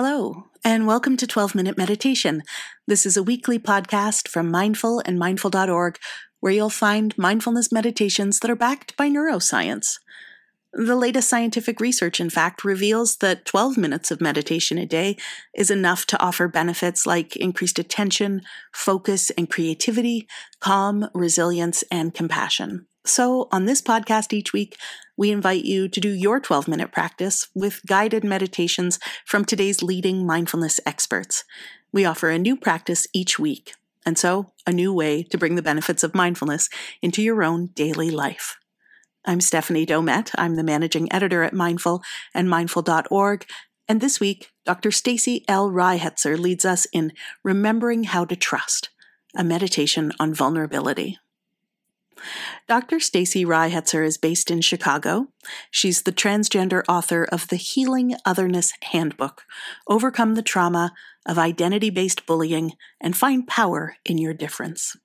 Hello, and welcome to 12 Minute Meditation. This is a weekly podcast from Mindful and Mindful.org where you'll find mindfulness meditations that are backed by neuroscience. The latest scientific research, in fact, reveals that 12 minutes of meditation a day is enough to offer benefits like increased attention, focus and creativity, calm, resilience, and compassion. So, on this podcast each week, we invite you to do your 12 minute practice with guided meditations from today's leading mindfulness experts. We offer a new practice each week, and so a new way to bring the benefits of mindfulness into your own daily life. I'm Stephanie Domet. I'm the managing editor at Mindful and Mindful.org. And this week, Dr. Stacee L. Reicherzer leads us in Remembering How to Trust, a meditation on vulnerability. Dr. Stacee Reicherzer is based in Chicago. She's the transgender author of the Healing Otherness Handbook Overcome the Trauma of Identity Based Bullying and Find Power in Your Difference.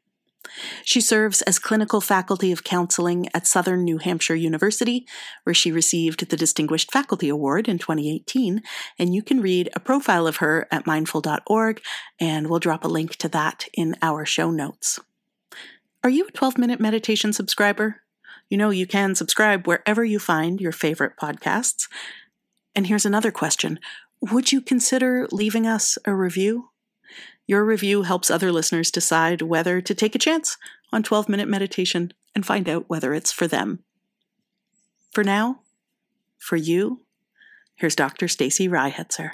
She serves as clinical faculty of counseling at Southern New Hampshire University, where she received the Distinguished Faculty Award in 2018. And you can read a profile of her at mindful.org, and we'll drop a link to that in our show notes. Are you a 12 minute meditation subscriber? You know, you can subscribe wherever you find your favorite podcasts. And here's another question Would you consider leaving us a review? Your review helps other listeners decide whether to take a chance on 12 minute meditation and find out whether it's for them. For now, for you, here's Dr. Stacee Reicherzer.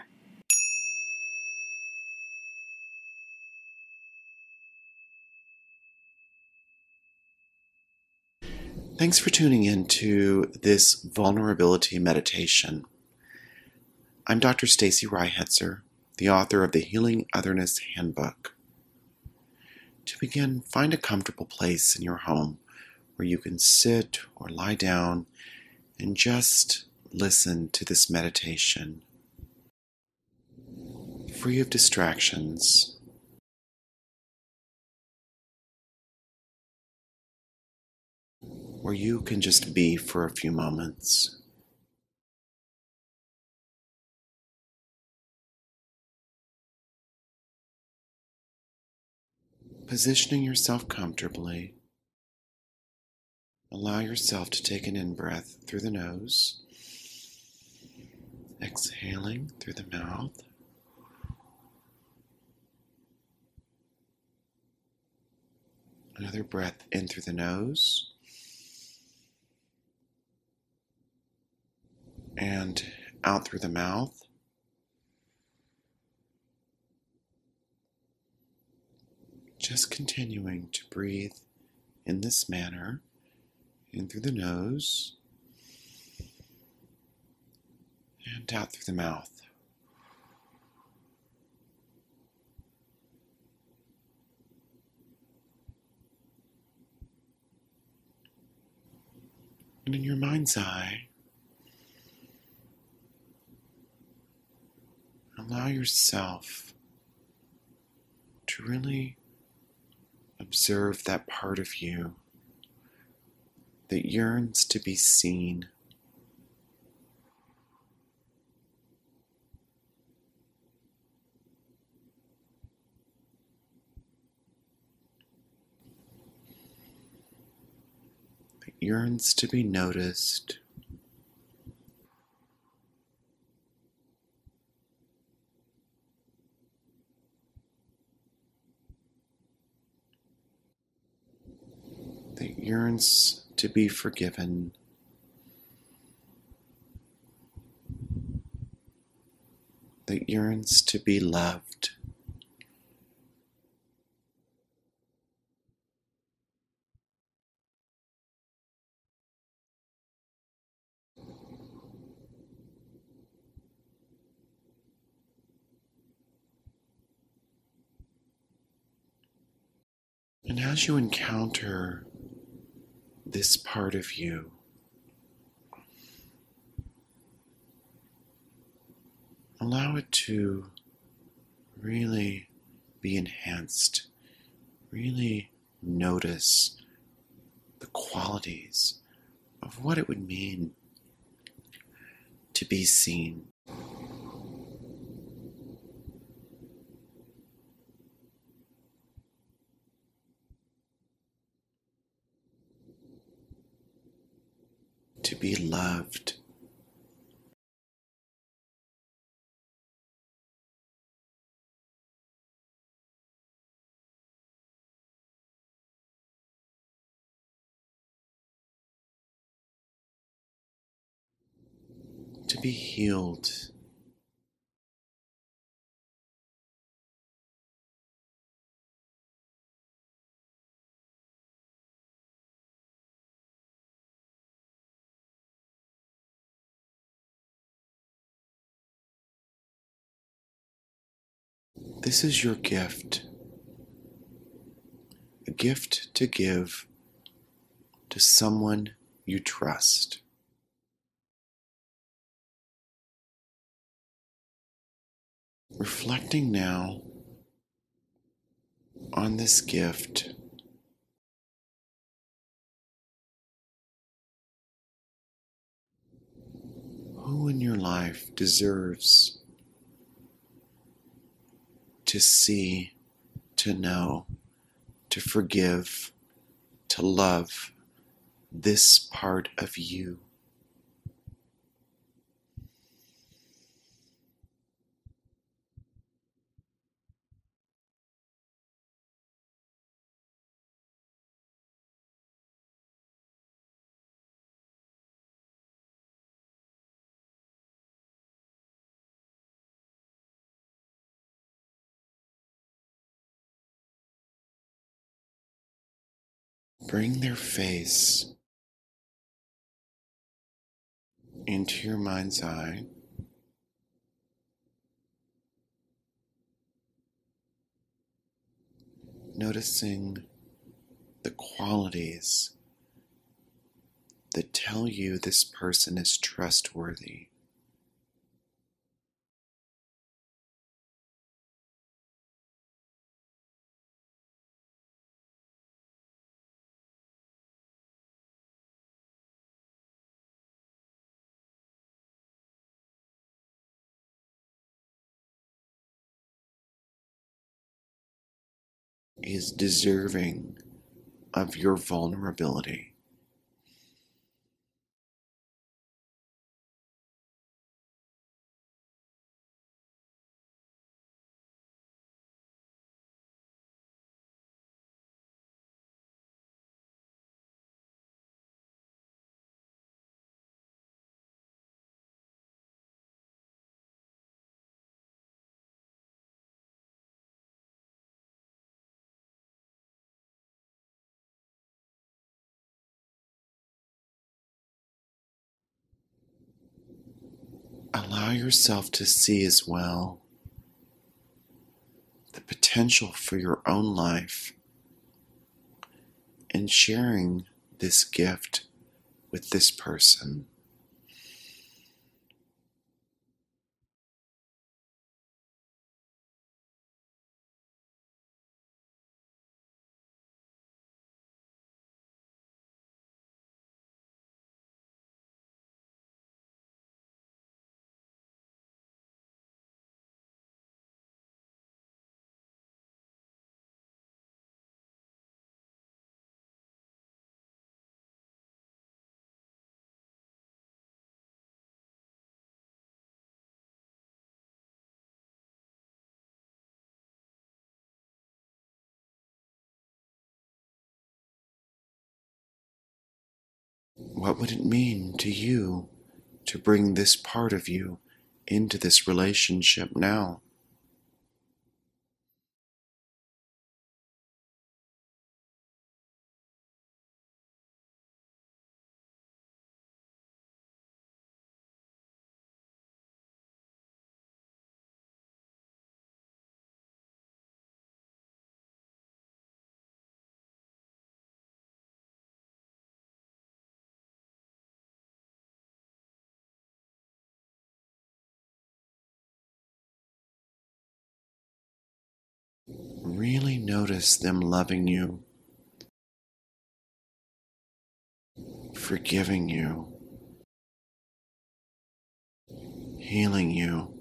Thanks for tuning in to this vulnerability meditation. I'm Dr. Stacee Reicherzer, the author of the Healing Otherness Handbook. To begin, find a comfortable place in your home where you can sit or lie down and just listen to this meditation. Free of distractions, where you can just be for a few moments. Positioning yourself comfortably, allow yourself to take an in breath through the nose, exhaling through the mouth. Another breath in through the nose. And out through the mouth. Just continuing to breathe in this manner, in through the nose and out through the mouth. And in your mind's eye, allow yourself to really observe that part of you that yearns to be seen. That yearns to be noticed. To be forgiven. That yearns to be loved. And as you encounter this part of you. Allow it to really be enhanced, really notice the qualities of what it would mean to be seen. be loved. To be healed. This is your gift. A gift to give to someone you trust. Reflecting now on this gift, who in your life deserves to see, to know, to forgive, to love this part of you. Bring their face into your mind's eye. Noticing the qualities that tell you this person is trustworthy. Is deserving of your vulnerability. Allow yourself to see as well the potential for your own life in sharing this gift with this person. What would it mean to you to bring this part of you into this relationship now? Really notice them loving you, forgiving you, healing you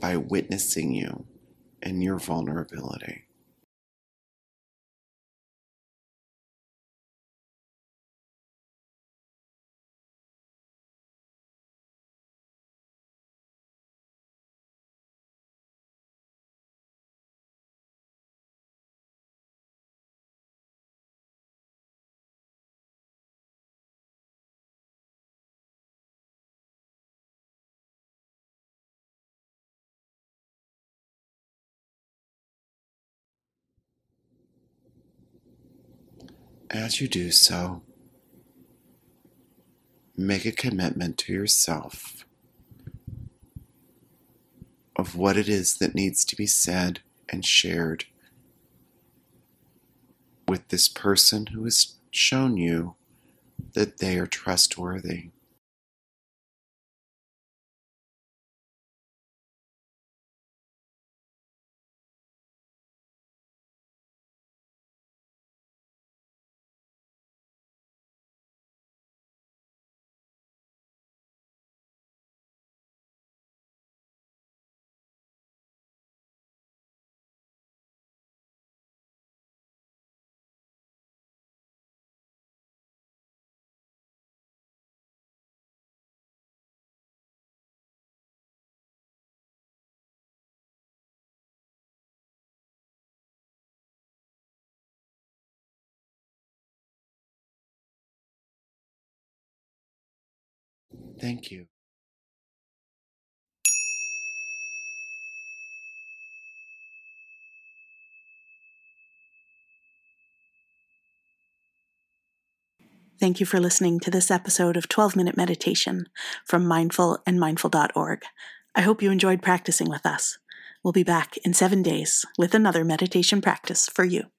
by witnessing you and your vulnerability. As you do so, make a commitment to yourself of what it is that needs to be said and shared with this person who has shown you that they are trustworthy. Thank you. Thank you for listening to this episode of 12 Minute Meditation from Mindful and Mindful.org. I hope you enjoyed practicing with us. We'll be back in seven days with another meditation practice for you.